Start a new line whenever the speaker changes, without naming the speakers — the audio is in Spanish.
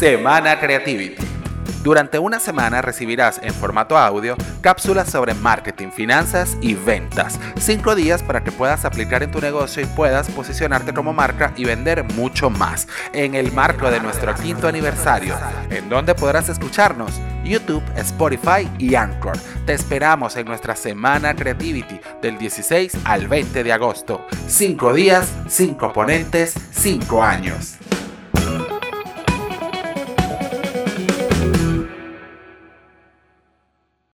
Semana Creativity. Durante una semana recibirás en formato audio cápsulas sobre marketing, finanzas y ventas. Cinco días para que puedas aplicar en tu negocio y puedas posicionarte como marca y vender mucho más. En el marco de nuestro quinto aniversario, en donde podrás escucharnos YouTube, Spotify y Anchor. Te esperamos en nuestra semana Creativity del 16 al 20 de agosto. Cinco días, cinco ponentes, cinco años.